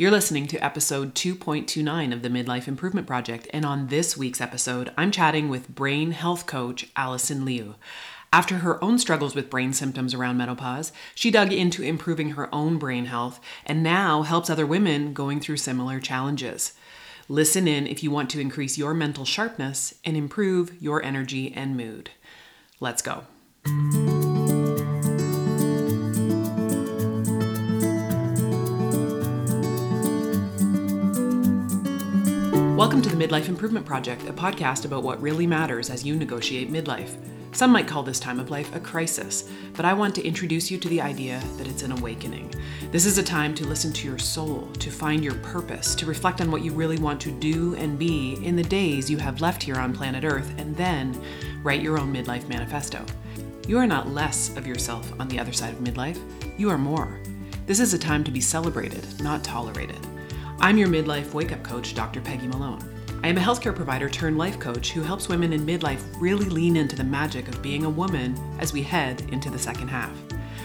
You're listening to episode 2.29 of the Midlife Improvement Project, and on this week's episode, I'm chatting with brain health coach Allison Liu. After her own struggles with brain symptoms around menopause, she dug into improving her own brain health and now helps other women going through similar challenges. Listen in if you want to increase your mental sharpness and improve your energy and mood. Let's go. Welcome to the Midlife Improvement Project, a podcast about what really matters as you negotiate midlife. Some might call this time of life a crisis, but I want to introduce you to the idea that it's an awakening. This is a time to listen to your soul, to find your purpose, to reflect on what you really want to do and be in the days you have left here on planet Earth, and then write your own midlife manifesto. You are not less of yourself on the other side of midlife, you are more. This is a time to be celebrated, not tolerated. I'm your midlife wake up coach, Dr. Peggy Malone. I am a healthcare provider turned life coach who helps women in midlife really lean into the magic of being a woman as we head into the second half.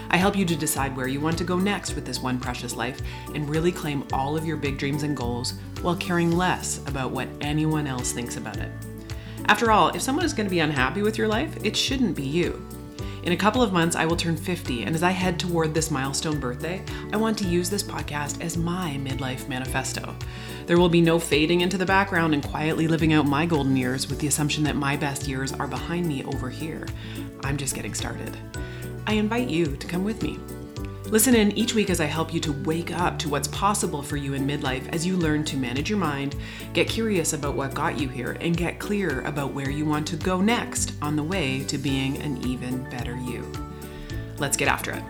I help you to decide where you want to go next with this one precious life and really claim all of your big dreams and goals while caring less about what anyone else thinks about it. After all, if someone is going to be unhappy with your life, it shouldn't be you. In a couple of months, I will turn 50, and as I head toward this milestone birthday, I want to use this podcast as my midlife manifesto. There will be no fading into the background and quietly living out my golden years with the assumption that my best years are behind me over here. I'm just getting started. I invite you to come with me. Listen in each week as I help you to wake up to what's possible for you in midlife as you learn to manage your mind, get curious about what got you here, and get clear about where you want to go next on the way to being an even better you. Let's get after it.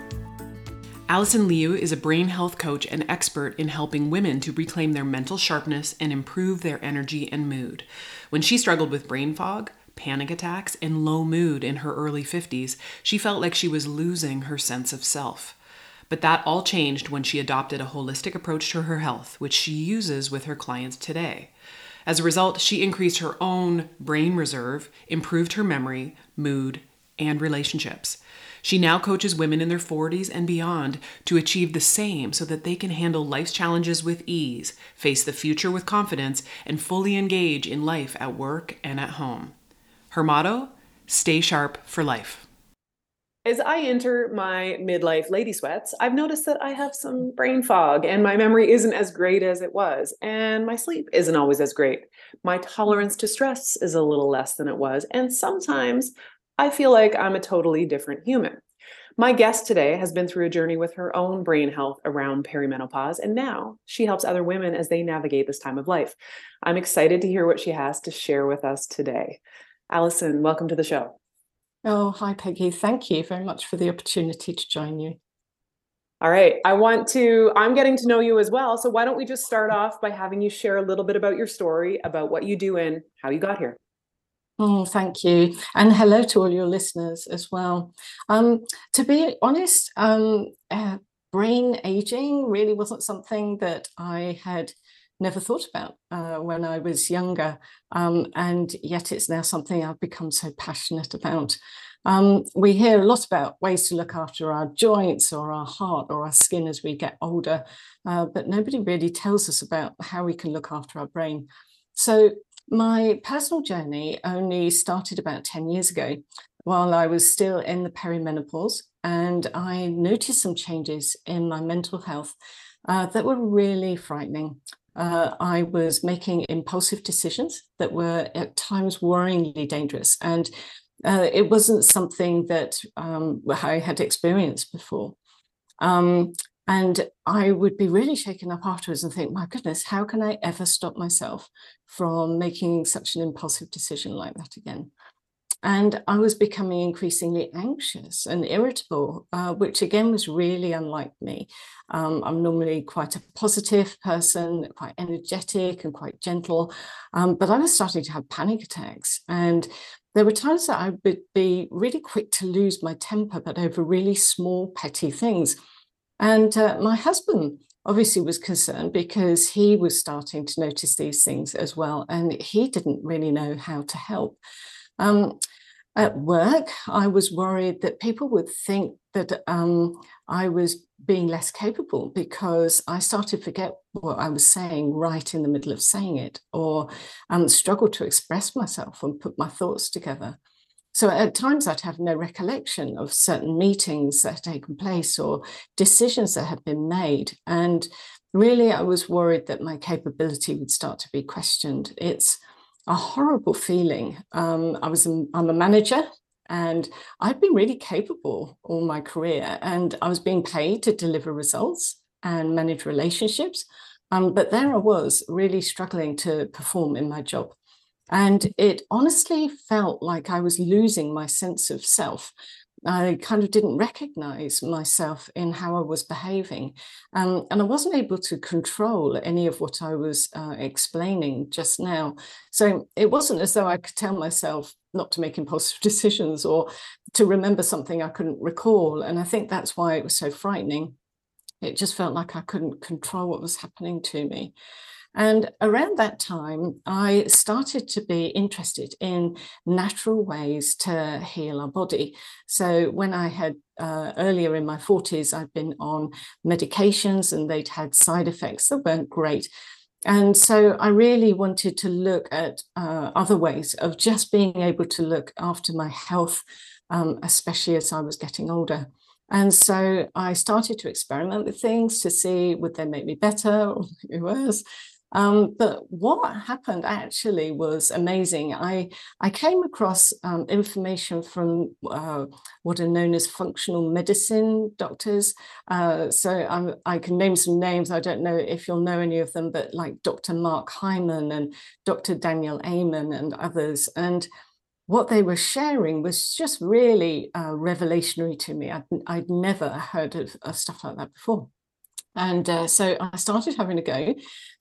Allison Liu is a brain health coach and expert in helping women to reclaim their mental sharpness and improve their energy and mood. When she struggled with brain fog, panic attacks, and low mood in her early 50s, she felt like she was losing her sense of self. But that all changed when she adopted a holistic approach to her health, which she uses with her clients today. As a result, she increased her own brain reserve, improved her memory, mood, and relationships. She now coaches women in their 40s and beyond to achieve the same so that they can handle life's challenges with ease, face the future with confidence, and fully engage in life at work and at home. Her motto stay sharp for life. As I enter my midlife lady sweats, I've noticed that I have some brain fog and my memory isn't as great as it was, and my sleep isn't always as great. My tolerance to stress is a little less than it was, and sometimes I feel like I'm a totally different human. My guest today has been through a journey with her own brain health around perimenopause, and now she helps other women as they navigate this time of life. I'm excited to hear what she has to share with us today. Allison, welcome to the show. Oh, hi, Peggy. Thank you very much for the opportunity to join you. All right. I want to, I'm getting to know you as well. So why don't we just start off by having you share a little bit about your story, about what you do and how you got here. Oh, thank you. And hello to all your listeners as well. Um, to be honest, um, uh, brain aging really wasn't something that I had never thought about uh, when I was younger. Um, and yet it's now something I've become so passionate about. Um, we hear a lot about ways to look after our joints or our heart or our skin as we get older, uh, but nobody really tells us about how we can look after our brain. So, my personal journey only started about 10 years ago while I was still in the perimenopause, and I noticed some changes in my mental health uh, that were really frightening uh, I was making impulsive decisions that were at times worryingly dangerous. And uh, it wasn't something that um, I had experienced before. Um, and I would be really shaken up afterwards and think, my goodness, how can I ever stop myself from making such an impulsive decision like that again? And I was becoming increasingly anxious and irritable, uh, which again was really unlike me. Um, I'm normally quite a positive person, quite energetic and quite gentle, um, but I was starting to have panic attacks. And there were times that I would be really quick to lose my temper, but over really small, petty things. And uh, my husband obviously was concerned because he was starting to notice these things as well, and he didn't really know how to help. Um, At work, I was worried that people would think that um, I was being less capable because I started to forget what I was saying right in the middle of saying it, or um, struggle to express myself and put my thoughts together. So at times I'd have no recollection of certain meetings that had taken place or decisions that had been made. And really, I was worried that my capability would start to be questioned. It's a horrible feeling. Um, I was a, I'm a manager and I've been really capable all my career and I was being paid to deliver results and manage relationships. Um, but there I was really struggling to perform in my job. And it honestly felt like I was losing my sense of self. I kind of didn't recognize myself in how I was behaving. Um, and I wasn't able to control any of what I was uh, explaining just now. So it wasn't as though I could tell myself not to make impulsive decisions or to remember something I couldn't recall. And I think that's why it was so frightening. It just felt like I couldn't control what was happening to me. And around that time, I started to be interested in natural ways to heal our body. So when I had uh, earlier in my 40s, I'd been on medications and they'd had side effects that weren't great. And so I really wanted to look at uh, other ways of just being able to look after my health, um, especially as I was getting older. And so I started to experiment with things to see would they make me better or make me worse. Um, but what happened actually was amazing. I, I came across um, information from uh, what are known as functional medicine doctors. Uh, so I'm, i can name some names. I don't know if you'll know any of them, but like Dr. Mark Hyman and Dr. Daniel Amen and others. And what they were sharing was just really uh, revelationary to me. I'd, I'd never heard of, of stuff like that before. And uh, so I started having a go.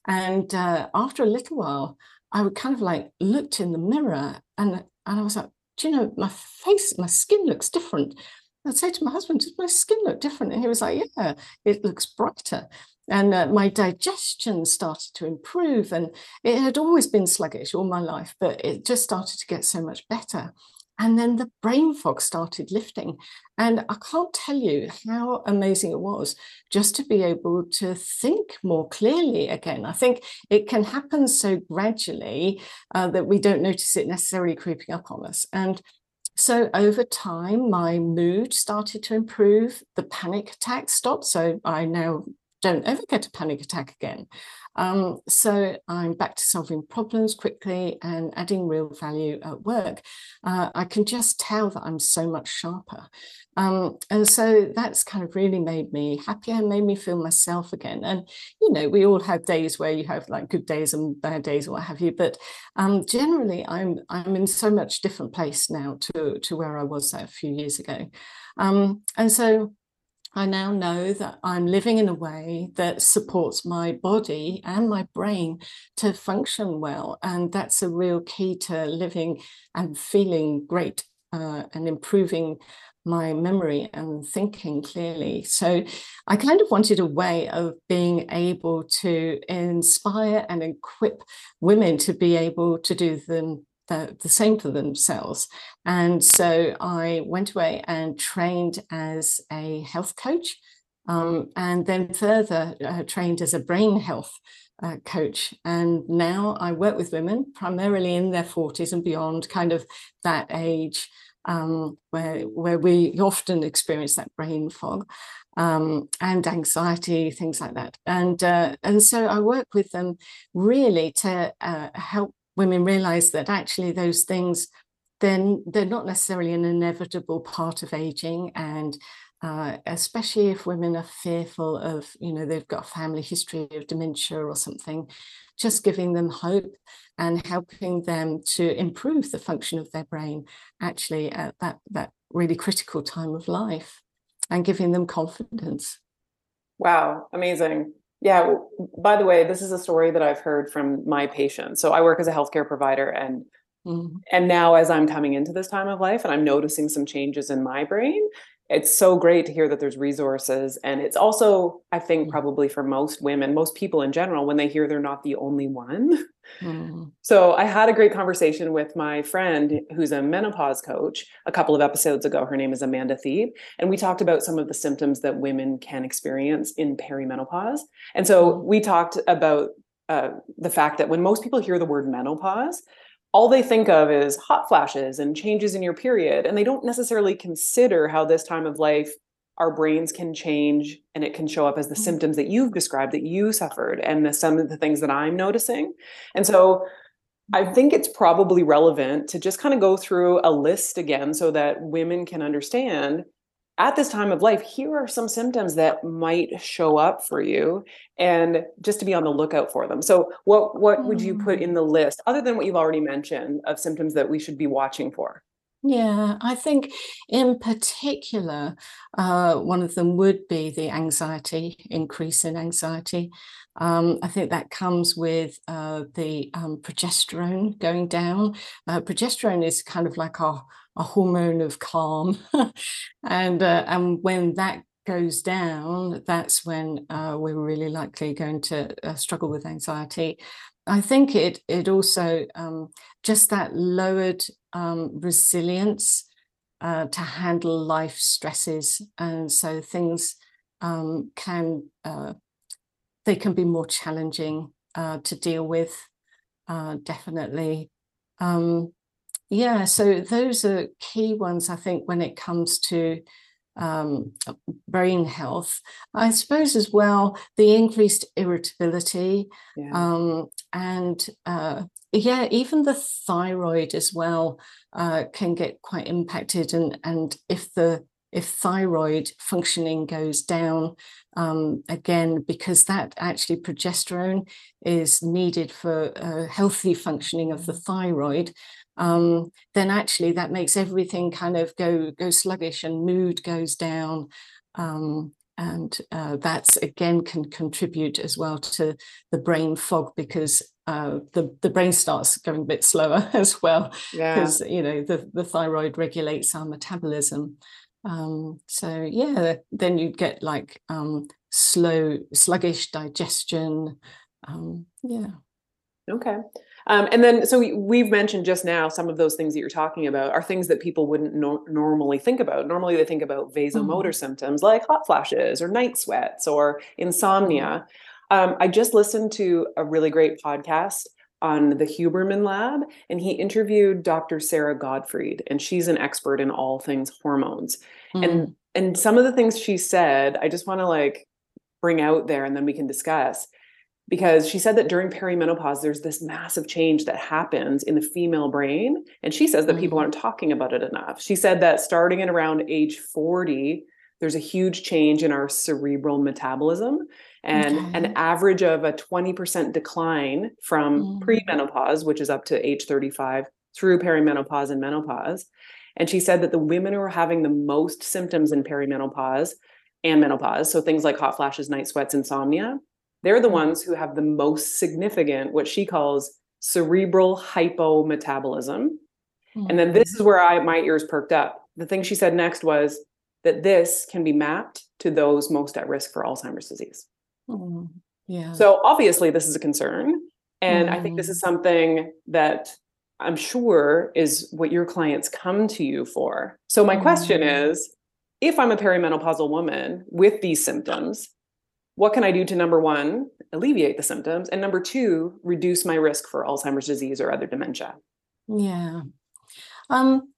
And uh, after a little while, I would kind of like looked in the mirror and, and I was like, do you know, my face, my skin looks different. I'd say to my husband, does my skin look different? And he was like, yeah, it looks brighter. And uh, my digestion started to improve. And it had always been sluggish all my life, but it just started to get so much better. And then the brain fog started lifting. And I can't tell you how amazing it was just to be able to think more clearly again. I think it can happen so gradually uh, that we don't notice it necessarily creeping up on us. And so over time, my mood started to improve. The panic attacks stopped. So I now don't ever get a panic attack again. Um, so I'm back to solving problems quickly and adding real value at work. Uh, I can just tell that I'm so much sharper. Um, and so that's kind of really made me happier and made me feel myself again. And, you know, we all have days where you have like good days and bad days or what have you. But um, generally, I'm I'm in so much different place now to, to where I was a few years ago. Um, and so I now know that I'm living in a way that supports my body and my brain to function well. And that's a real key to living and feeling great uh, and improving my memory and thinking clearly. So I kind of wanted a way of being able to inspire and equip women to be able to do them the, same for themselves. And so I went away and trained as a health coach, um, and then further uh, trained as a brain health uh, coach. And now I work with women primarily in their 40s and beyond, kind of that age um, where, where we often experience that brain fog. Um, and anxiety, things like that. And uh, and so I work with them really to uh, help women realize that actually those things then they're not necessarily an inevitable part of aging. And uh, especially if women are fearful of you know they've got a family history of dementia or something just giving them hope and helping them to improve the function of their brain actually at that that really critical time of life and giving them confidence. Wow amazing yeah. By the way, this is a story that I've heard from my patients. So I work as a healthcare provider and mm-hmm. and now as I'm coming into this time of life and I'm noticing some changes in my brain, it's so great to hear that there's resources and it's also i think mm. probably for most women most people in general when they hear they're not the only one mm. so i had a great conversation with my friend who's a menopause coach a couple of episodes ago her name is amanda Thebe and we talked about some of the symptoms that women can experience in perimenopause and so mm. we talked about uh, the fact that when most people hear the word menopause all they think of is hot flashes and changes in your period and they don't necessarily consider how this time of life our brains can change and it can show up as the mm-hmm. symptoms that you've described that you suffered and the, some of the things that i'm noticing and so i mm-hmm. think it's probably relevant to just kind of go through a list again so that women can understand at this time of life, here are some symptoms that might show up for you, and just to be on the lookout for them. So, what what would you put in mm. the list, other than what you've already mentioned, of symptoms that we should be watching for? Yeah, I think in particular, uh, one of them would be the anxiety, increase in anxiety. Um, I think that comes with uh, the um, progesterone going down. Uh, progesterone is kind of like our a hormone of calm. and uh, and when that goes down, that's when uh, we're really likely going to uh, struggle with anxiety. I think it it also um, just that lowered um, resilience uh, to handle life stresses, and so things um, can uh, they can be more challenging uh, to deal with. definitely. Yeah, so those are key ones, I think, when it comes to um, brain health. I suppose as well, the increased irritability yeah. um, and uh, yeah, even the thyroid as well uh, can get quite impacted. And, and if the if thyroid functioning goes down um, again because that actually progesterone is needed for uh, healthy functioning of the thyroid um, then actually that makes everything kind of go go sluggish and mood goes down. Um, and uh, that's again can contribute as well to the brain fog because uh, the the brain starts going a bit slower as well because yeah. you know the the thyroid regulates our metabolism. Um, so yeah, then you get like um, slow, sluggish digestion. Um, yeah. Okay. Um, and then, so we, have mentioned just now some of those things that you're talking about are things that people wouldn't no- normally think about. Normally, they think about vasomotor mm-hmm. symptoms like hot flashes or night sweats or insomnia. Mm-hmm. Um, I just listened to a really great podcast on the Huberman Lab, and he interviewed Dr. Sara Gottfried, and she's an expert in all things hormones. Mm-hmm. And and some of the things she said, I just want to like bring out there, and then we can discuss because she said that during perimenopause there's this massive change that happens in the female brain and she says that mm-hmm. people aren't talking about it enough she said that starting at around age 40 there's a huge change in our cerebral metabolism and okay. an average of a 20% decline from mm-hmm. premenopause which is up to age 35 through perimenopause and menopause and she said that the women who are having the most symptoms in perimenopause and menopause so things like hot flashes night sweats insomnia they're the ones who have the most significant, what she calls cerebral hypometabolism. Mm-hmm. And then this is where I my ears perked up. The thing she said next was that this can be mapped to those most at risk for Alzheimer's disease. Mm-hmm. Yeah. So obviously this is a concern. And mm-hmm. I think this is mm-hmm. something that I'm sure is what your clients come to you for. So my question mm-hmm. is if I'm a perimenopausal woman with these symptoms, what can I do to number one, alleviate the symptoms, and number two, reduce my risk for Alzheimer's disease or other dementia? Yeah. Um,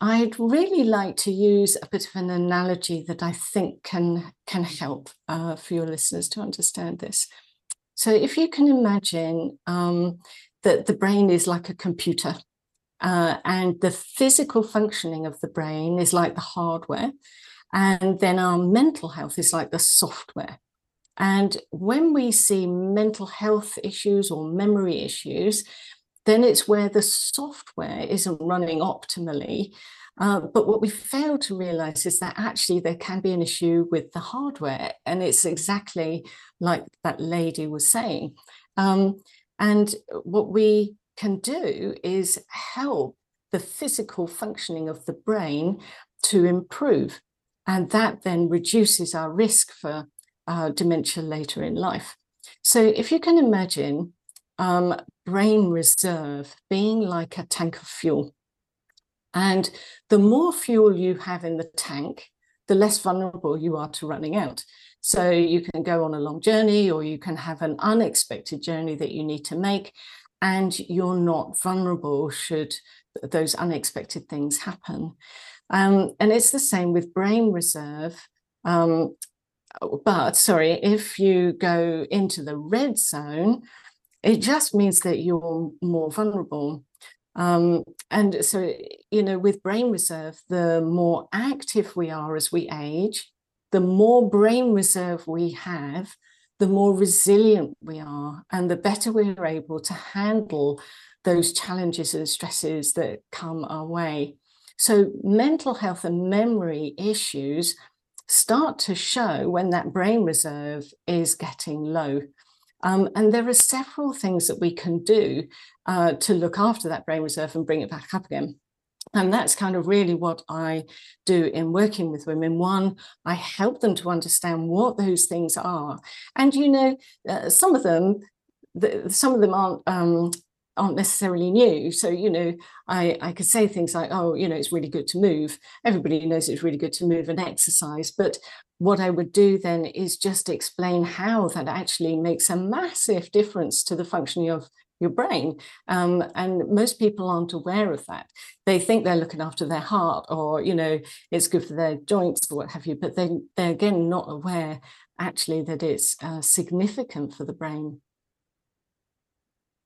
I'd really like to use a bit of an analogy that I think can can help uh, for your listeners to understand this. So, if you can imagine um, that the brain is like a computer, uh, and the physical functioning of the brain is like the hardware, and then our mental health is like the software. And when we see mental health issues or memory issues, then it's where the software isn't running optimally. Uh, but what we fail to realize is that actually there can be an issue with the hardware. And it's exactly like that lady was saying. Um, and what we can do is help the physical functioning of the brain to improve. And that then reduces our risk for uh, dementia later in life. So if you can imagine um, brain reserve being like a tank of fuel, and the more fuel you have in the tank, the less vulnerable you are to running out. So you can go on a long journey or you can have an unexpected journey that you need to make, and you're not vulnerable should those unexpected things happen. Um, and it's the same with brain reserve. Um, but sorry, if you go into the red zone, it just means that you're more vulnerable. Um, and so, you know, with brain reserve, the more active we are as we age, the more brain reserve we have, the more resilient we are, and the better we're able to handle those challenges and stresses that come our way. So, mental health and memory issues start to show when that brain reserve is getting low. Um, and there are several things that we can do uh, to look after that brain reserve and bring it back up again. And that's kind of really what I do in working with women. One, I help them to understand what those things are. And, you know, uh, some of them, the, some of them aren't um, aren't necessarily new. So, you know, I, I could say things like, oh, you know, it's really good to move. Everybody knows it's really good to move and exercise. But what I would do then is just explain how that actually makes a massive difference to the functioning of your brain. Um, and most people aren't aware of that. They think they're looking after their heart or, you know, it's good for their joints or what have you, but they, they're again not aware actually that it's uh, significant for the brain.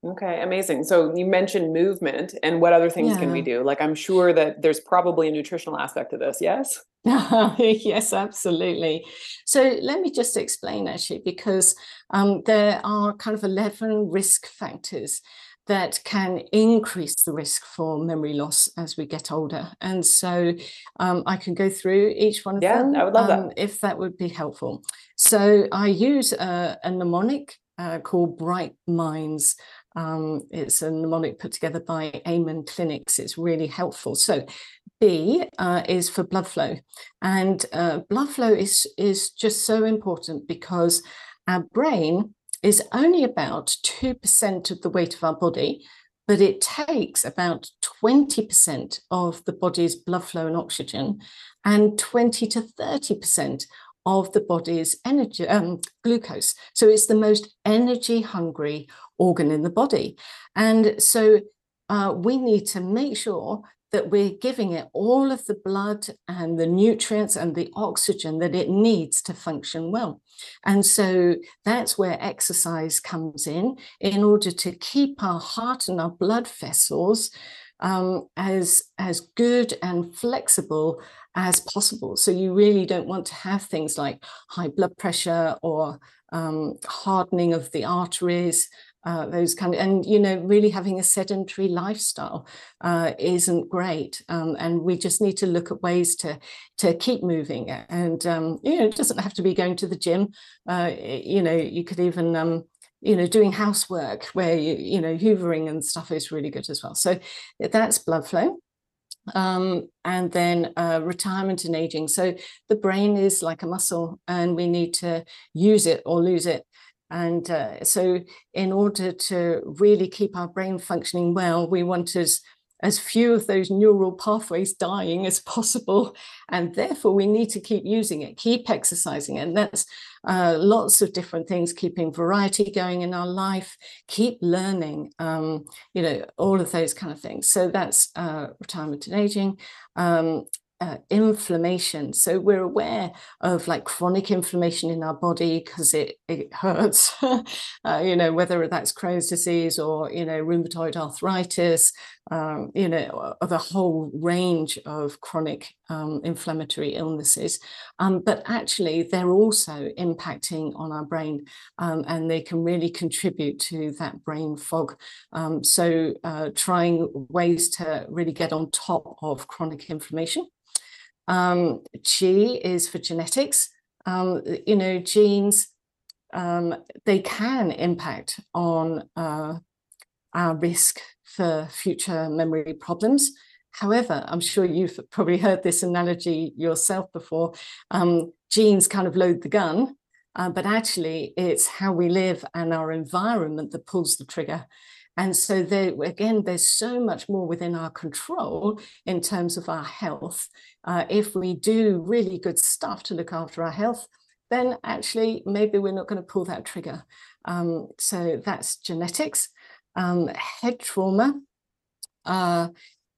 Okay, amazing. So you mentioned movement and what other things yeah. can we do? Like I'm sure that there's probably a nutritional aspect to this, yes? yes, absolutely. So let me just explain actually, because um, there are kind of 11 risk factors that can increase the risk for memory loss as we get older. And so um, I can go through each one of yeah, them. I would love um, that. If that would be helpful. So I use a, a mnemonic uh, called Bright Minds. Um, it's a mnemonic put together by Amen Clinics. It's really helpful. So B uh, is for blood flow, and uh, blood flow is is just so important because our brain is only about two percent of the weight of our body, but it takes about twenty percent of the body's blood flow and oxygen, and twenty to thirty percent of the body's energy um, glucose. So it's the most energy hungry organ in the body. And so uh, we need to make sure that we're giving it all of the blood and the nutrients and the oxygen that it needs to function well. And so that's where exercise comes in, in order to keep our heart and our blood vessels um, as, as good and flexible as possible. So you really don't want to have things like high blood pressure or um, hardening of the arteries. Uh, those kind of, and you know, really having a sedentary lifestyle uh, isn't great, um, and we just need to look at ways to to keep moving. And um, you know, it doesn't have to be going to the gym. Uh, you know, you could even um, you know doing housework where you you know hoovering and stuff is really good as well so that's blood flow um, and then uh, retirement and aging. So the brain is like a muscle, and we need to use it or lose it. And uh, so, in order to really keep our brain functioning well, we want as as few of those neural pathways dying as possible. And therefore, we need to keep using it, keep exercising. And that's uh, lots of different things, keeping variety going in our life, keep learning, um, you know, all of those kind of things. So that's uh, retirement and aging. Um, uh, inflammation. So we're aware of like chronic inflammation in our body because it it hurts. uh, you know whether that's Crohn's disease or you know rheumatoid arthritis. Um, you know the whole range of chronic um, inflammatory illnesses. Um, but actually, they're also impacting on our brain, um, and they can really contribute to that brain fog. Um, so uh, trying ways to really get on top of chronic inflammation. Um, G is for genetics. Um, you know, genes, um, they can impact on uh, our risk for future memory problems. However, I'm sure you've probably heard this analogy yourself before. Um, genes kind of load the gun, uh, but actually, it's how we live and our environment that pulls the trigger. And so, there, again, there's so much more within our control in terms of our health. Uh, if we do really good stuff to look after our health, then actually, maybe we're not going to pull that trigger. Um, so, that's genetics. Um, head trauma uh,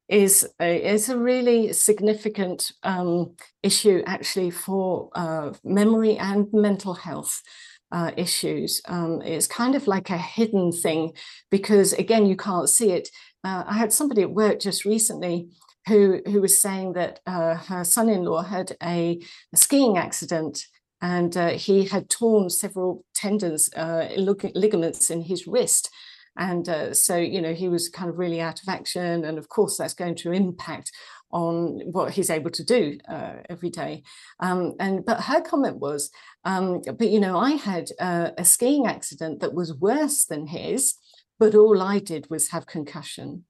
is a, is a really significant um, issue actually for uh, memory and mental health. Uh, issues. Um, it's kind of like a hidden thing because, again, you can't see it. Uh, I had somebody at work just recently who who was saying that uh, her son-in-law had a, a skiing accident and uh, he had torn several tendons, uh, ligaments in his wrist. And uh, so, you know, he was kind of really out of action. And of course, that's going to impact on what he's able to do uh, every day. Um, and but her comment was, um, but you know, I had uh, a skiing accident that was worse than his, but all I did was have concussion.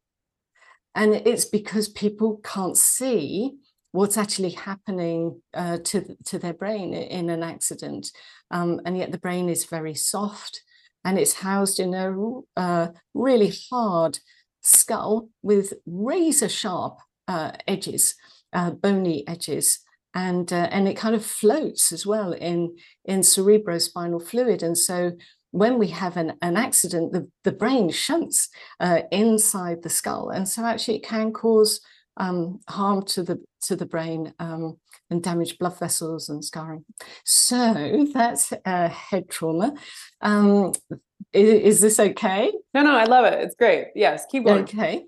And it's because people can't see what's actually happening uh, to, to their brain in an accident. Um, and yet the brain is very soft and it's housed in a uh, really hard skull with razor sharp uh, edges, uh, bony edges, and uh, and it kind of floats as well in in cerebrospinal fluid. And so when we have an, an accident, the, the brain shunts uh, inside the skull, and so actually it can cause um, harm to the to the brain um, and damage blood vessels and scarring. So that's uh, head trauma. Um, is, is, this okay? No, no, I love it. It's great. Yes, keep going. Okay.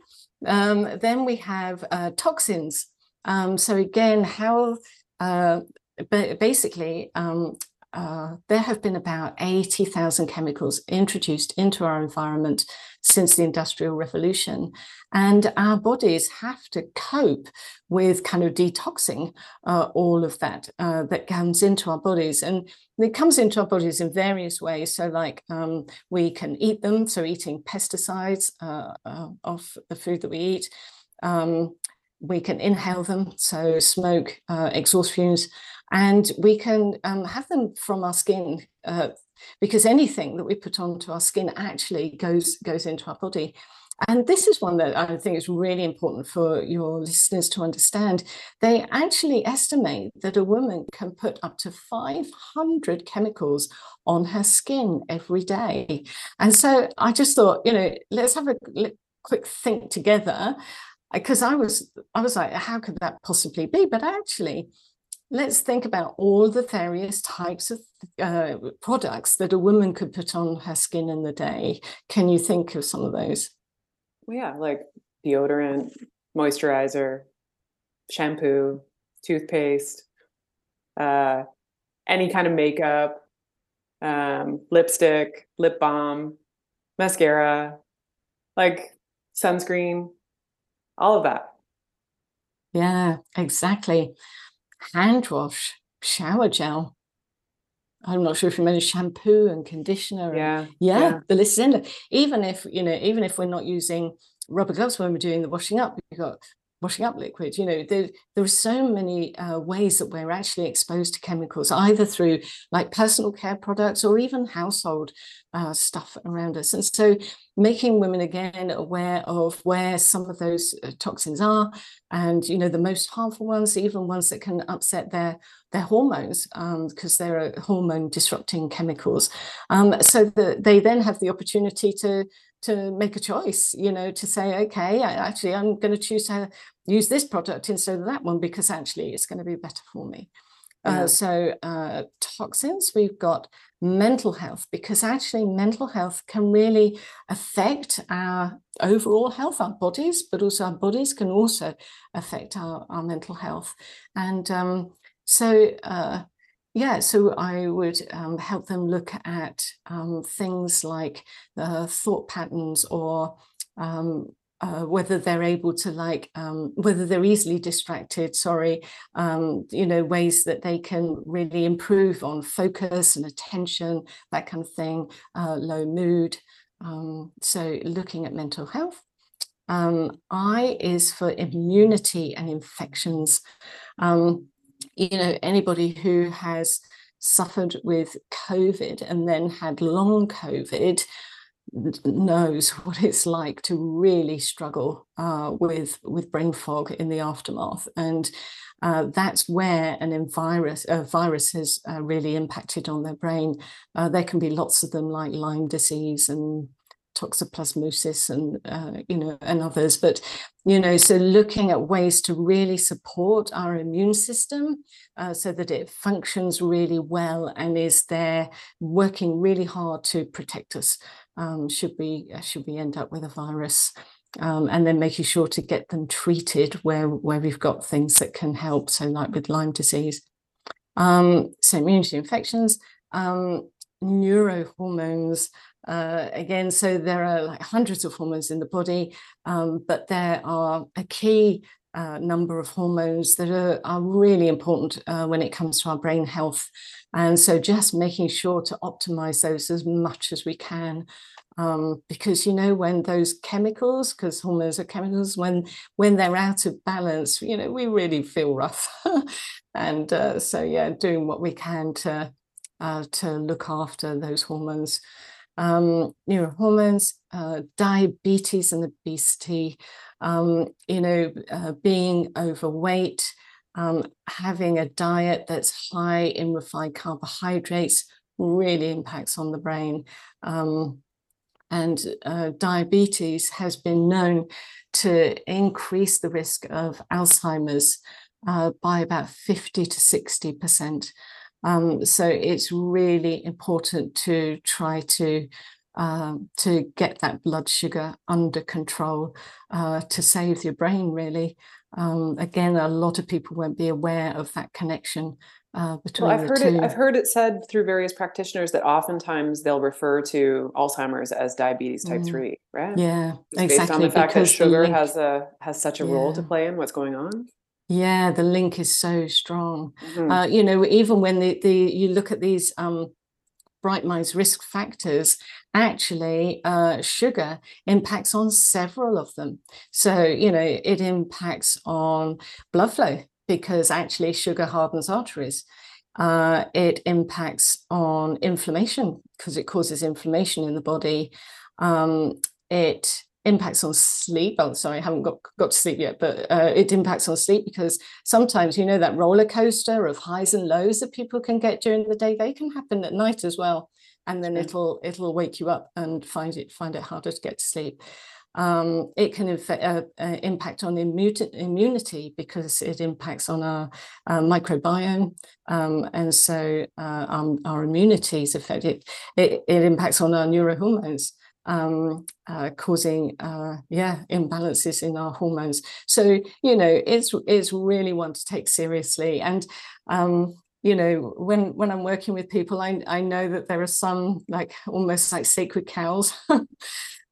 Um, then we have uh, toxins. Um, so again, how uh, basically um, uh, there have been about 80,000 chemicals introduced into our environment since the Industrial Revolution. And our bodies have to cope with kind of detoxing uh, all of that uh, that comes into our bodies. And it comes into our bodies in various ways. So, like um, we can eat them, so eating pesticides uh, uh of the food that we eat. Um, we can inhale them, so smoke, uh, exhaust fumes and we can um, have them from our skin uh, because anything that we put onto our skin actually goes goes into our body and this is one that I think is really important for your listeners to understand. They actually estimate that a woman can put up to 500 chemicals on her skin every day. And so I just thought, you know, let's have a quick think together because I was I was like, how could that possibly be? But actually, let's think about all the various types of uh, products that a woman could put on her skin in the day. Can you think of some of those? Well, yeah, like deodorant, moisturizer, shampoo, toothpaste, uh, any kind of makeup, um, lipstick, lip balm, mascara, like sunscreen, all of that. Yeah, exactly hand wash, shower gel. I'm not sure if you meant shampoo and conditioner. Yeah. And, yeah, yeah, the list is endless. Even if, you know, even if we're not using rubber gloves when we're doing the washing up, we've got washing up liquid. You know, there, there are so many uh, ways that we're actually exposed to chemicals, either through like personal care products or even household uh, stuff around us. And so making women again aware of where some of those uh, toxins are and, you know, the most harmful ones, even ones that can upset their their hormones because um, they're hormone disrupting chemicals. Um, so that they then have the opportunity to to make a choice, you know, to say, okay, I, actually, I'm going to choose to use this product instead of that one because actually it's going to be better for me. Uh. Uh, so, uh, toxins, we've got mental health because actually, mental health can really affect our overall health, our bodies, but also our bodies can also affect our, our mental health. And um, so, uh, yeah, so I would um, help them look at um, things like thought patterns or um, uh, whether they're able to like um, whether they're easily distracted sorry um, you know ways that they can really improve on focus and attention that kind of thing uh, low mood um, so looking at mental health Um, I is for immunity and infections. Um, you know, anybody who has suffered with COVID and then had long COVID knows what it's like to really struggle uh, with with brain fog in the aftermath, and uh, that's where an virus a virus has uh, really impacted on their brain. Uh, there can be lots of them, like Lyme disease and toxoplasmosis and uh, you know and others. But you know so looking at ways to really support our immune system uh, so that it functions really well and is there working really hard to protect us um, should we uh, should we end up with a virus um, and then making sure to get them treated where where we've got things that can help so like with Lyme disease. Um, so immunity infections um, neurohormones uh, again, so there are like hundreds of hormones in the body, um, but there are a key uh, number of hormones that are, are really important uh, when it comes to our brain health. And so just making sure to optimize those as much as we can. Um, because you know when those chemicals because hormones are chemicals when when they're out of balance you know we really feel rough and uh, so yeah doing what we can to uh, to look after those hormones um, neurohormones, uh, diabetes and obesity, um, you know, uh, being overweight, um, having a diet that's high in refined carbohydrates really impacts on the brain. Um, and uh, diabetes has been known to increase the risk of Alzheimer's uh, by about 50 to 60 percent. Um, so it's really important to try to um, to get that blood sugar under control uh, to save your brain. Really, um, again, a lot of people won't be aware of that connection uh, between well, I've heard two. It, I've heard it said through various practitioners that oftentimes they'll refer to Alzheimer's as diabetes type mm. three, right? Yeah, Just exactly. Based on the fact that sugar has a has such a yeah. role to play in what's going on. Yeah, the link is so strong. Mm-hmm. Uh, you know, even when the, the you look at these um, bright minds risk factors, actually, uh, sugar impacts on several of them. So, you know, it impacts on blood flow because actually sugar hardens arteries. Uh, it impacts on inflammation because it causes inflammation in the body. Um, it impacts on sleep. Oh, sorry, I haven't got, got to sleep yet, but uh, it impacts on sleep because sometimes, you know, that roller coaster of highs and lows that people can get during the day, they can happen at night as well. And then it'll it'll wake you up and find it find it harder to get to sleep. Um, it can inf- uh, uh, impact on immu- immunity because it impacts on our, our microbiome, um, and so uh, um, our immunity is affected. It, it impacts on our neurohormones um, uh, causing uh, yeah imbalances in our hormones. So you know it's it's really one to take seriously. And um, you know when when I'm working with people, I I know that there are some like almost like sacred cows.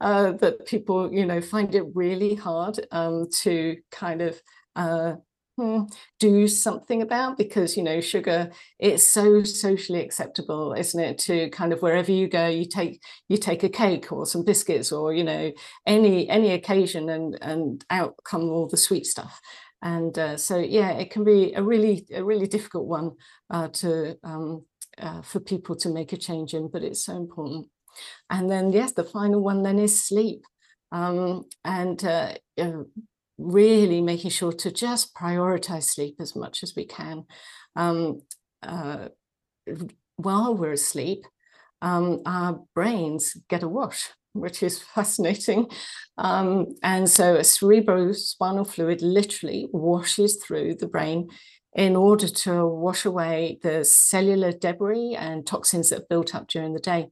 uh, that people you know find it really hard um, to kind of uh, Hmm, do something about because you know sugar it's so socially acceptable isn't it to kind of wherever you go you take you take a cake or some biscuits or you know any any occasion and and out come all the sweet stuff. And uh, so yeah it can be a really a really difficult one uh, to um, uh, for people to make a change in but it's so important. And then yes the final one then is sleep. Um, and uh, really making sure to just prioritize sleep as much as we can. Um, uh, while we're asleep, um, our brains get a wash, which is fascinating. Um, and so a cerebrospinal fluid literally washes through the brain in order to wash away the cellular debris and toxins that built up during the day.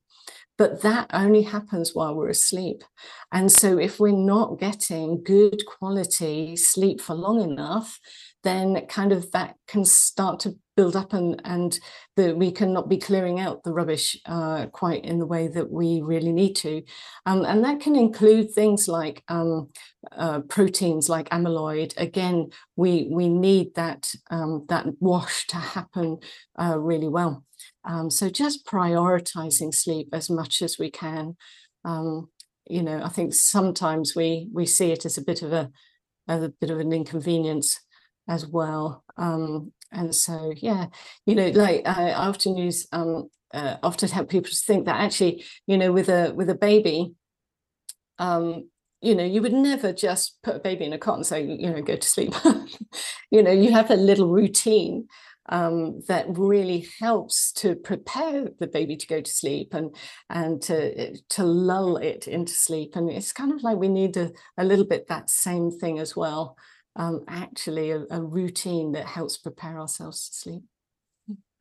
But that only happens while we're asleep. And so, if we're not getting good quality sleep for long enough, then kind of that can start to build up and and that we cannot be clearing out the rubbish uh, quite in the way that we really need to. Um, and that can include things like um, uh, proteins like amyloid. Again we we need that um, that wash to happen uh, really well um, so just prioritizing sleep as much as we can. Um, you know, I think sometimes we we see it as a bit of a a bit of an inconvenience as well. Um, and so, yeah, you know, like I, often use, um, uh, often help people to think that actually, you know, with a with a baby, um, you know, you would never just put a baby in a cot and say, you know, go to sleep. you know, you have a little routine um, that really helps to prepare the baby to go to sleep and and to to lull it into sleep. And it's kind of like we need a, a little bit that same thing as well. Um, actually, a, a routine that helps prepare ourselves to sleep.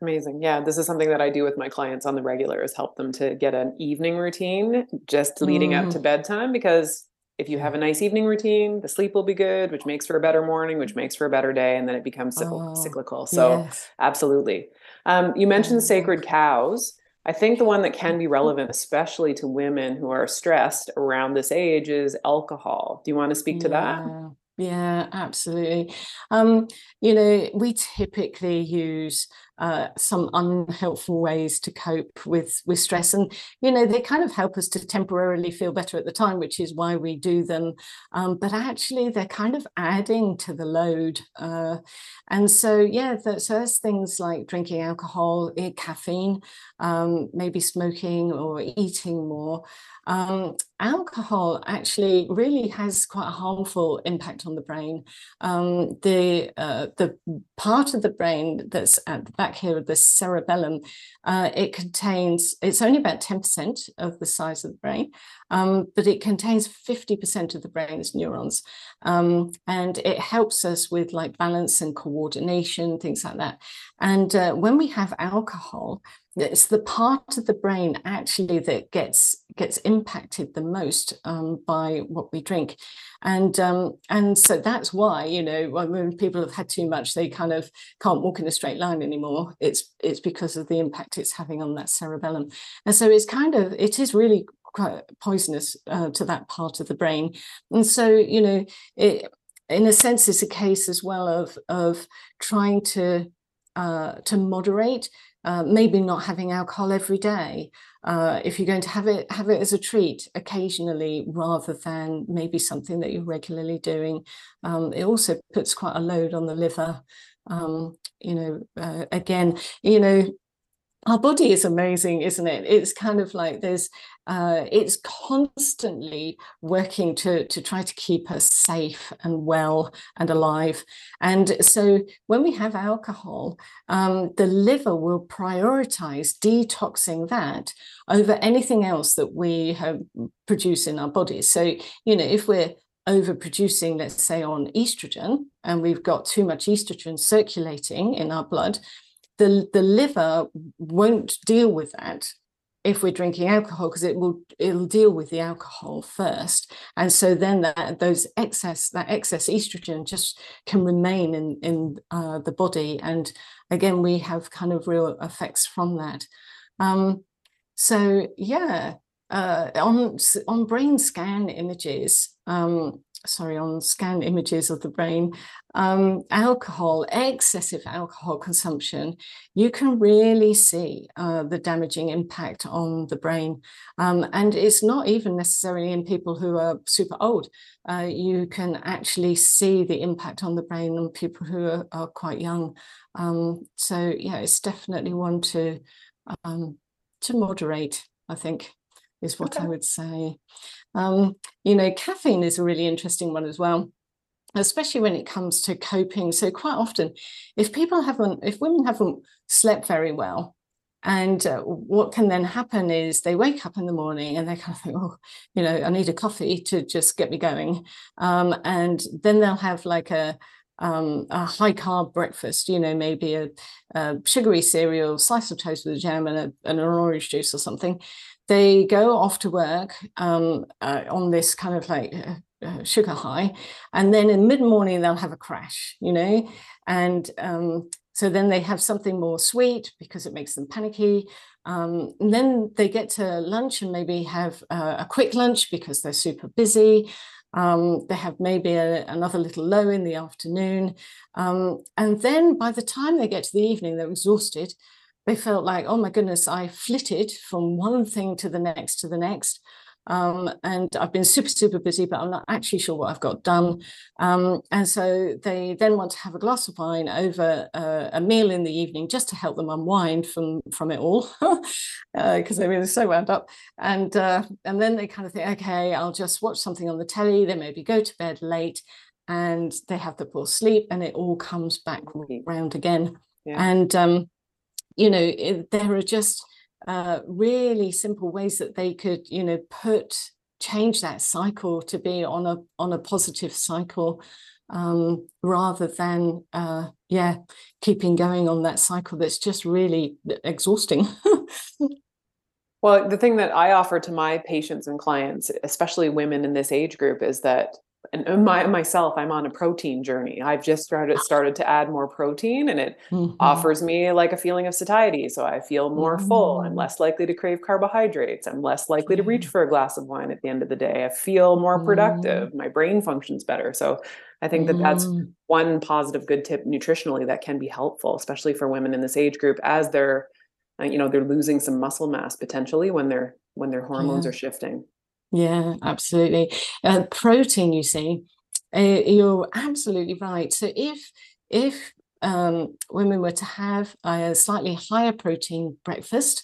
Amazing. Yeah, this is something that I do with my clients on the regular is help them to get an evening routine just leading mm. up to mm. bedtime because if you have a nice evening routine, the sleep will be good, which makes for a better morning, which makes for a better day, and then it becomes oh, cyclical. So, yes. absolutely. Um, you mentioned sacred cows. I think the one that can be relevant, especially to women who are stressed around this age, is alcohol. Do you want to speak to yeah. that? Yeah, absolutely. Um, you know, we typically use uh, some unhelpful ways to cope with with stress. And you know they kind of help us to temporarily feel better at the time which is why we do them. Um, but actually they're kind of adding to the load uh, and so yeah so there's things like drinking alcohol eh, caffeine um, maybe smoking or eating more. Um, alcohol actually really has quite a harmful impact on the brain. Um, the uh, the part of the brain that's at the back here of the cerebellum, uh, it contains it's only about ten percent of the size of the brain, um, but it contains fifty percent of the brain's neurons, um, and it helps us with like balance and coordination, things like that. And uh, when we have alcohol, it's the part of the brain actually that gets gets impacted the most um, by what we drink. And um, and so that's why you know when people have had too much they kind of can't walk in a straight line anymore. It's it's because of the impact it's having on that cerebellum. And so it's kind of it is really quite poisonous uh, to that part of the brain. And so you know it in a sense it's a case as well of of trying to uh, to moderate uh, maybe not having alcohol every day. Uh, if you're going to have it, have it as a treat occasionally rather than maybe something that you're regularly doing. Um, it also puts quite a load on the liver. Um, you know, uh, again, you know, our body is amazing, isn't it? It's kind of like there's, uh, it's constantly working to to try to keep us safe and well and alive. And so when we have alcohol, um, the liver will prioritize detoxing that over anything else that we have produce in our bodies. So you know, if we're overproducing, let's say, on estrogen, and we've got too much estrogen circulating in our blood the the liver won't deal with that if we're drinking alcohol because it will it'll deal with the alcohol first. And so then that those excess that excess estrogen just can remain in in uh, the body. And again we have kind of real effects from that. Um, so yeah uh, on on brain scan images um, sorry, on scan images of the brain, um, alcohol, excessive alcohol consumption, you can really see uh, the damaging impact on the brain. Um, and it's not even necessarily in people who are super old. Uh, you can actually see the impact on the brain on people who are, are quite young. Um, so yeah, it's definitely one to um, to moderate, I think is what okay. I would say. Um, you know, caffeine is a really interesting one as well, especially when it comes to coping. So quite often, if people haven't, if women haven't slept very well, and uh, what can then happen is they wake up in the morning and they kind of think, oh, you know, I need a coffee to just get me going. Um, and then they'll have like a, um, a high carb breakfast, you know, maybe a, a, sugary cereal, slice of toast with a jam and, a, and an orange juice or something they go off to work um, uh, on this kind of like uh, uh, sugar high, and then in mid morning they'll have a crash, you know, and um, so then they have something more sweet because it makes them panicky. Um, and then they get to lunch and maybe have uh, a quick lunch because they're super busy. Um, they have maybe a, another little low in the afternoon. Um, and then by the time they get to the evening, they're exhausted they felt like, oh my goodness, I flitted from one thing to the next to the next. Um, and I've been super, super busy, but I'm not actually sure what I've got done. Um, and so they then want to have a glass of wine over uh, a meal in the evening just to help them unwind from from it all, because uh, they're really so wound up. And uh, and then they kind of think, okay, I'll just watch something on the telly. They maybe go to bed late, and they have the poor sleep, and it all comes back round again. Yeah. And um, you know, there are just uh, really simple ways that they could, you know, put change that cycle to be on a on a positive cycle um, rather than uh, yeah keeping going on that cycle that's just really exhausting. Well the thing that i offer to my patients and clients especially women in this age group is that and my myself i'm on a protein journey i've just started started to add more protein and it mm-hmm. offers me like a feeling of satiety so i feel more mm-hmm. full i'm mm. less likely to crave carbohydrates i'm less likely to reach for a glass of wine at the end of the day i feel more productive mm-hmm. my brain functions better so i think that that's mm. one positive good tip nutritionally that can be helpful especially for women in this age group as they're uh, you know they're losing some muscle mass potentially when their when their hormones yeah. are shifting yeah, absolutely. Uh, protein, you see, uh, you're absolutely right. So if if um, women were to have a slightly higher protein breakfast,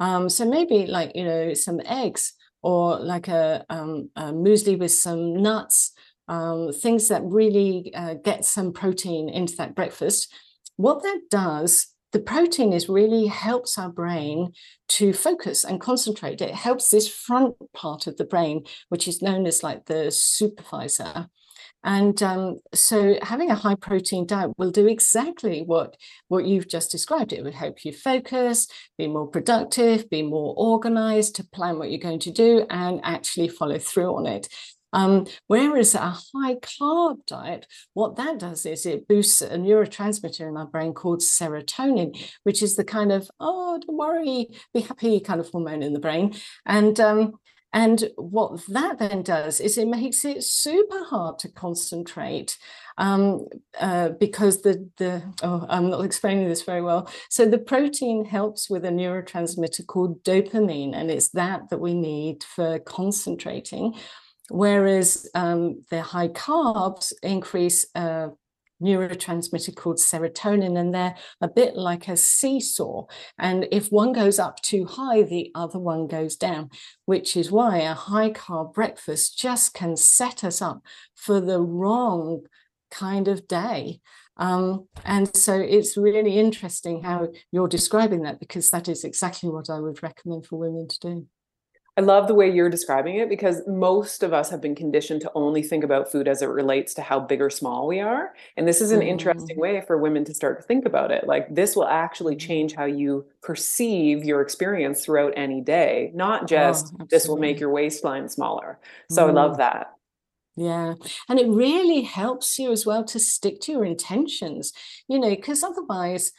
um, so maybe like you know some eggs or like a, um, a muesli with some nuts, um, things that really uh, get some protein into that breakfast. What that does the protein is really helps our brain to focus and concentrate. It helps this front part of the brain, which is known as like the supervisor. And um, so having a high protein diet will do exactly what, what you've just described. It would help you focus, be more productive, be more organized to plan what you're going to do and actually follow through on it. Um, whereas a high carb diet, what that does is it boosts a neurotransmitter in our brain called serotonin, which is the kind of, oh, don't worry, be happy kind of hormone in the brain. And um, and what that then does is it makes it super hard to concentrate um, uh, because the the oh I'm not explaining this very well. So the protein helps with a neurotransmitter called dopamine, and it's that that we need for concentrating. Whereas um, the high carbs increase a neurotransmitter called serotonin, and they're a bit like a seesaw. And if one goes up too high, the other one goes down, which is why a high carb breakfast just can set us up for the wrong kind of day. Um, and so it's really interesting how you're describing that because that is exactly what I would recommend for women to do. I love the way you're describing it because most of us have been conditioned to only think about food as it relates to how big or small we are. And this is an mm. interesting way for women to start to think about it. Like, this will actually mm-hmm. change how you perceive your experience throughout any day, not just oh, this will make your waistline smaller. So mm. I love mm. that. Yeah. And it really helps you as well to stick to your intentions, you know, because otherwise,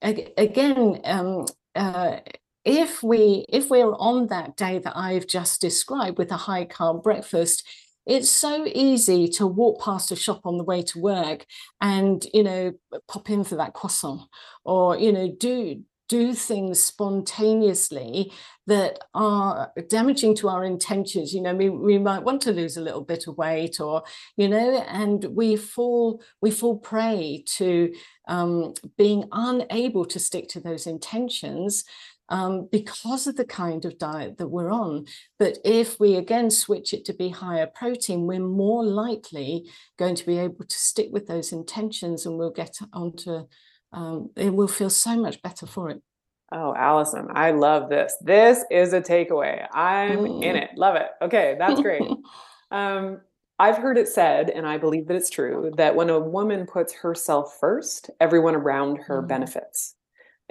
again, um, uh, if we if we're on that day that I've just described with a high carb breakfast, it's so easy to walk past a shop on the way to work and you know pop in for that croissant or you know do do things spontaneously that are damaging to our intentions. You know we, we might want to lose a little bit of weight or you know and we fall we fall prey to um, being unable to stick to those intentions um, because of the kind of diet that we're on. But if we again switch it to be higher protein, we're more likely going to be able to stick with those intentions and we'll get onto, um, it will feel so much better for it. Oh, Allison, I love this. This is a takeaway. I'm mm. in it. Love it. Okay, that's great. um, I've heard it said, and I believe that it's true, that when a woman puts herself first, everyone around her mm. benefits.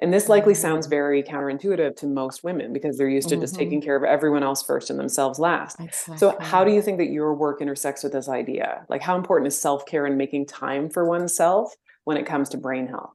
And this likely sounds very counterintuitive to most women because they're used to mm-hmm. just taking care of everyone else first and themselves last. Exactly. So, how do you think that your work intersects with this idea? Like, how important is self care and making time for oneself when it comes to brain health?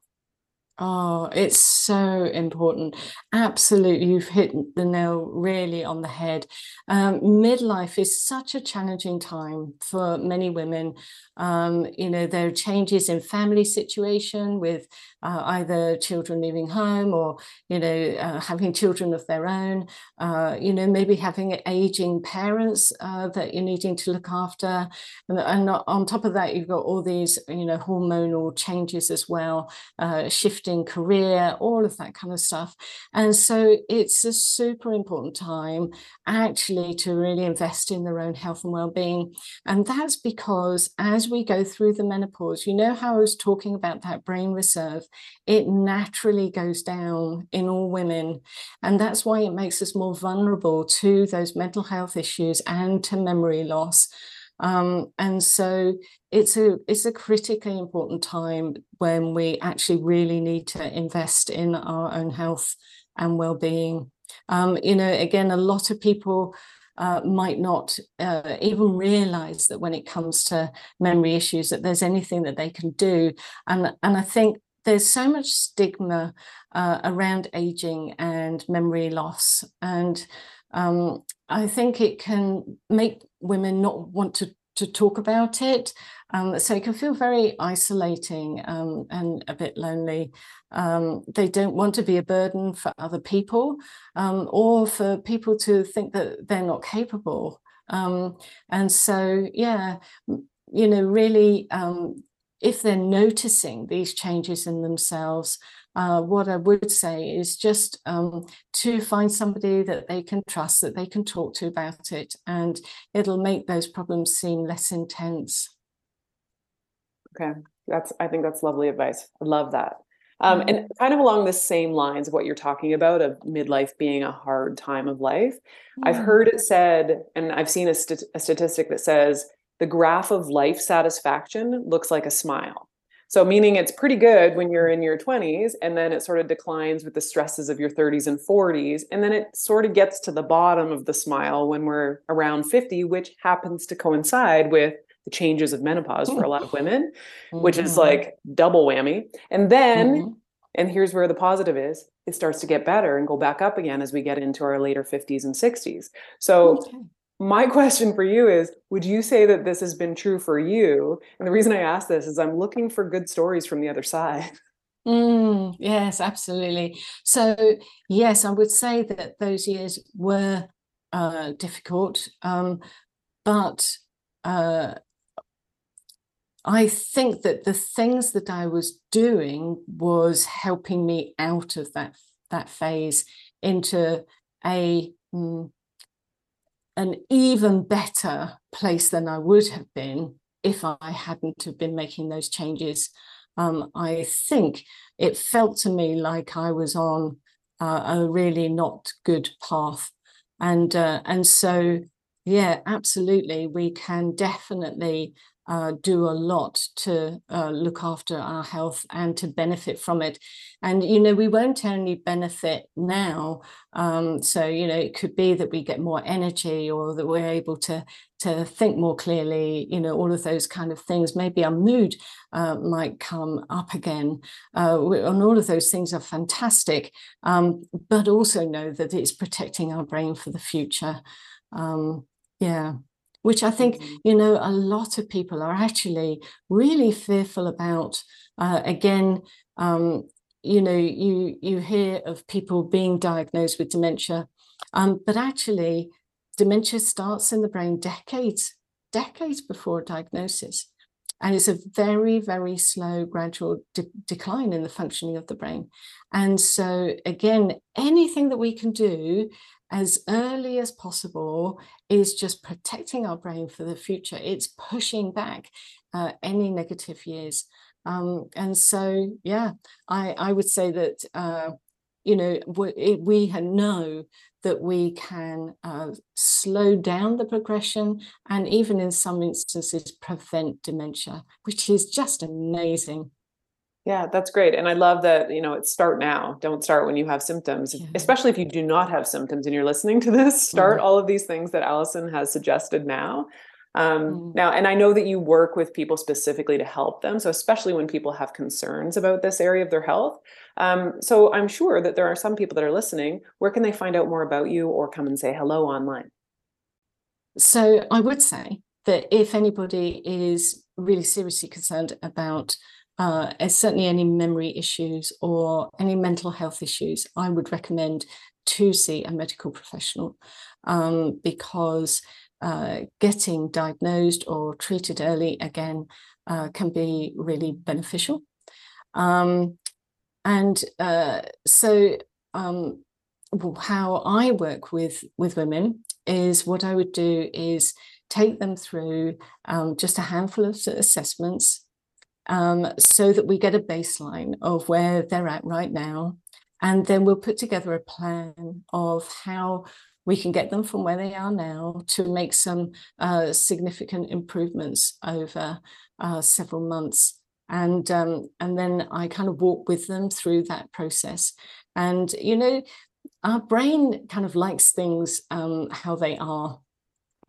Oh, it's so important. Absolutely. You've hit the nail really on the head. Um, midlife is such a challenging time for many women. Um, you know, there are changes in family situation with uh, either children leaving home or, you know, uh, having children of their own, uh, you know, maybe having aging parents uh, that you're needing to look after. And, and, on top of that, you've got all these, you know, hormonal changes as well, uh, shifting career, all of that kind of stuff. And so it's a super important time actually to really invest in their own health and well-being. And that's because as we go through the menopause, you know how I was talking about that brain reserve, it naturally goes down in all women. And that's why it makes us more vulnerable to those mental health issues and to memory loss. Um, and so it's a it's a critically important time when we actually really need to invest in our own health and well-being. Um, you know, again, a lot of people uh, might not uh, even realize that when it comes to memory issues that there's anything that they can do and and I think there's so much stigma uh, around aging and memory loss and um, I think it can make women not want to to talk about it. Um, so it can feel very isolating um, and a bit lonely. Um, they don't want to be a burden for other people um, or for people to think that they're not capable. Um, and so, yeah, you know, really, um, if they're noticing these changes in themselves, uh, what I would say is just um, to find somebody that they can trust, that they can talk to about it, and it'll make those problems seem less intense. Okay, that's I think that's lovely advice. I love that. Um, mm-hmm. and kind of along the same lines of what you're talking about of midlife being a hard time of life, mm-hmm. I've heard it said, and I've seen a, st- a statistic that says the graph of life satisfaction looks like a smile. So, meaning it's pretty good when you're in your 20s, and then it sort of declines with the stresses of your 30s and 40s. And then it sort of gets to the bottom of the smile when we're around 50, which happens to coincide with the changes of menopause for a lot of women, mm-hmm. which is mm-hmm. like double whammy. And then, mm-hmm. and here's where the positive is it starts to get better and go back up again as we get into our later 50s and 60s. So, okay my question for you is would you say that this has been true for you? And the reason i ask this is i'm looking for good stories from the other side. Mm, yes absolutely. So yes i would say that those years were uh, difficult um, but uh, i think that the things that i was doing was helping me out of that that phase into a mm, an even better place than I would have been if I hadn't have been making those changes. Um, I think it felt to me like I was on uh, a really not good path, and uh, and so yeah, absolutely, we can definitely uh, do a lot to uh, look after our health and to benefit from it. And, you know, we won't only benefit now. Um, so, you know, it could be that we get more energy or that we're able to, to think more clearly, you know, all of those kind of things. Maybe our mood uh, might come up again. Uh, and all of those things are fantastic, um, but also know that it's protecting our brain for the future. Um, yeah which I think, mm-hmm. you know, a lot of people are actually really fearful about. Uh, again, um, you know, you you hear of people being diagnosed with dementia, um, but actually, dementia starts in the brain decades decades before diagnosis. And it's a very, very slow, gradual de- decline in the functioning of the brain. And so, again, anything that we can do as early as possible is just protecting our brain for the future. It's pushing back uh, any negative years. Um, and so, yeah, I, I would say that, uh, you know, we, we know that we can uh, slow down the progression and even in some instances prevent dementia, which is just amazing. Yeah, that's great. And I love that, you know, it's start now. Don't start when you have symptoms, yeah. especially if you do not have symptoms and you're listening to this. Start mm-hmm. all of these things that Allison has suggested now. Um, mm. Now, and I know that you work with people specifically to help them. So, especially when people have concerns about this area of their health. Um, so, I'm sure that there are some people that are listening. Where can they find out more about you or come and say hello online? So, I would say that if anybody is really seriously concerned about uh, certainly any memory issues or any mental health issues, I would recommend to see a medical professional um, because uh, getting diagnosed or treated early again uh, can be really beneficial. Um, and uh, so, um, how I work with with women is what I would do is take them through um, just a handful of assessments um, so that we get a baseline of where they're at right now. And then we'll put together a plan of how we can get them from where they are now to make some uh, significant improvements over uh, several months. And um, and then I kind of walk with them through that process. And you know, our brain kind of likes things um, how they are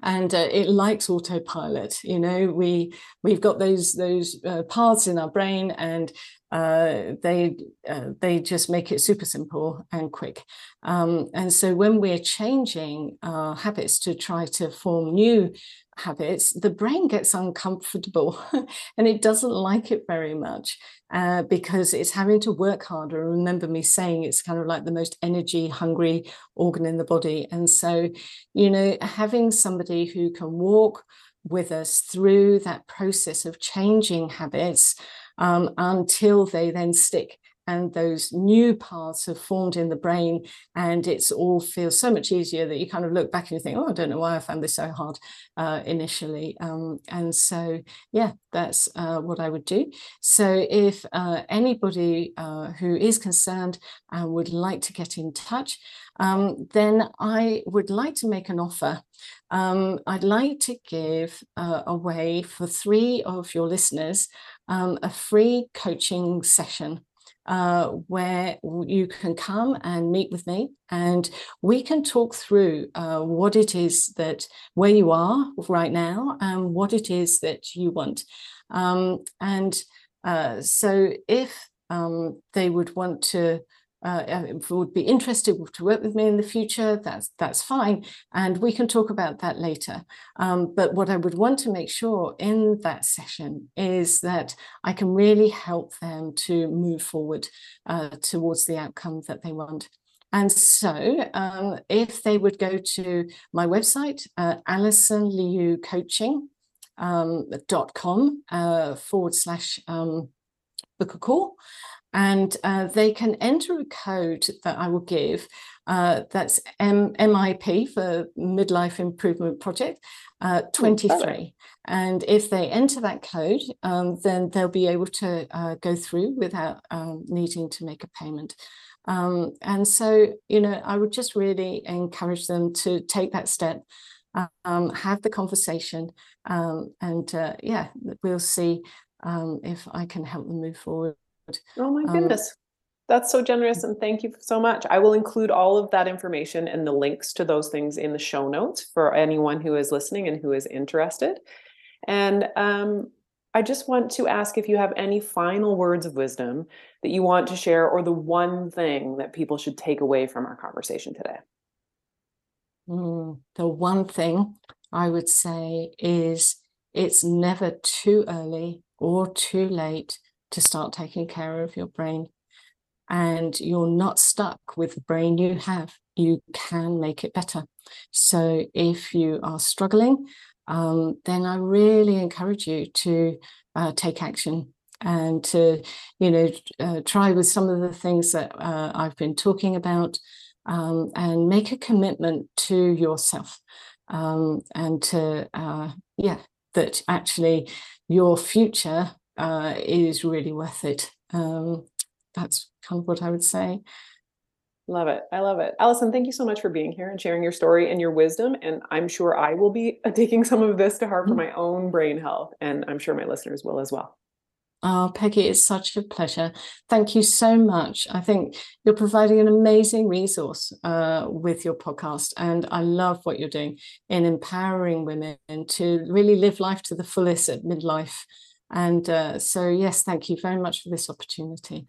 and uh, it likes autopilot you know? We we've got those those uh, paths in our brain and uh, they uh, they just make it super simple and quick. Um, and so when we're changing our habits to try to form new habits, the brain gets uncomfortable and it doesn't like it very much uh, because it's having to work harder. Remember me saying it's kind of like the most energy hungry organ in the body. And so, you know, having somebody who can walk with us through that process of changing habits um, until they then stick and those new paths have formed in the brain and it's all feels so much easier that you kind of look back and you think oh i don't know why i found this so hard uh, initially um, and so yeah that's uh, what i would do. So if uh, anybody uh, who is concerned and would like to get in touch um, then i would like to make an offer. Um, I'd like to give uh, away for three of your listeners um, a free coaching session uh, where you can come and meet with me and we can talk through uh, what it is that where you are right now and what it is that you want. Um, and uh, so if um, they would want to uh, would be interested to work with me in the future, that's that's fine, and we can talk about that later. Um, but what I would want to make sure in that session is that I can really help them to move forward uh, towards the outcome that they want. And so, um, if they would go to my website, uh, Allison Liu Coaching um, dot com uh, forward slash um, book a call and uh, they can enter a code that I will give. Uh, that's M- MIP for Midlife Improvement Project uh, 23. and if they enter that code, um, then they'll be able to uh, go through without um, needing to make a payment. Um, and so, you know, I would just really encourage them to take that step, um, have the conversation, um, and uh, yeah, we'll see um, if I can help them move forward. Oh my um, goodness. That's so generous and thank you so much. I will include all of that information and the links to those things in the show notes for anyone who is listening and who is interested. And um, I just want to ask if you have any final words of wisdom that you want to share, or the one thing that people should take away from our conversation today. Mm, the one thing I would say is it's never too early or too late to start taking care of your brain. And you're not stuck with the brain you have. You can make it better. So if you are struggling, um, then I really encourage you to uh, take action and to, you know, uh, try with some of the things that uh, I've been talking about um, and make a commitment to yourself um, and to, uh, yeah, that actually your future uh, is really worth it. Um, that's kind of what I would say. Love it. I love it. Allison, thank you so much for being here and sharing your story and your wisdom. And I'm sure I will be taking some of this to heart for mm-hmm. my own brain health. And I'm sure my listeners will as well. Oh, Peggy, it's such a pleasure. Thank you so much. I think you're providing an amazing resource uh, with your podcast, and I love what you're doing in empowering women to really live life to the fullest at midlife. And uh, so, yes, thank you very much for this opportunity.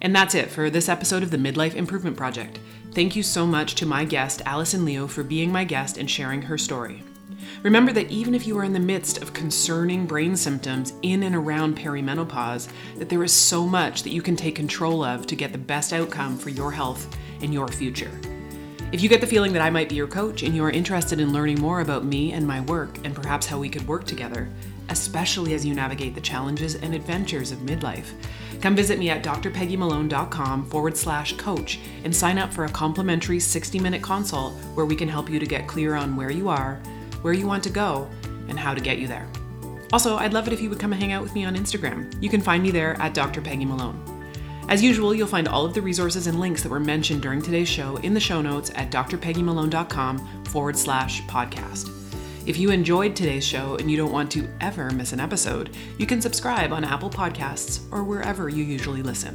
And that's it for this episode of the Midlife Improvement Project. Thank you so much to my guest, Allison Liu, for being my guest and sharing her story. Remember that even if you are in the midst of concerning brain symptoms in and around perimenopause, that there is so much that you can take control of to get the best outcome for your health and your future. If you get the feeling that I might be your coach and you are interested in learning more about me and my work and perhaps how we could work together, especially as you navigate the challenges and adventures of midlife, come visit me at drpeggymalone.com forward slash coach and sign up for a complimentary 60 minute consult where we can help you to get clear on where you are where you want to go, and how to get you there. Also, I'd love it if you would come hang out with me on Instagram. You can find me there at Dr. Peggy Malone. As usual, you'll find all of the resources and links that were mentioned during today's show in the show notes at drpeggymalone.com forward slash podcast. If you enjoyed today's show and you don't want to ever miss an episode, you can subscribe on Apple Podcasts or wherever you usually listen.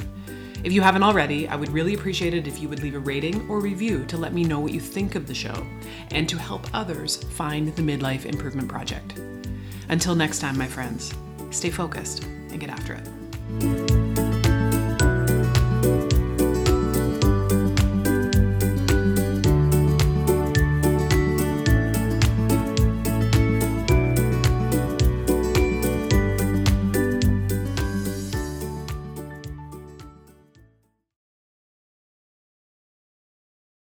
If you haven't already, I would really appreciate it if you would leave a rating or review to let me know what you think of the show and to help others find the Midlife Improvement Project. Until next time, my friends, stay focused and get after it.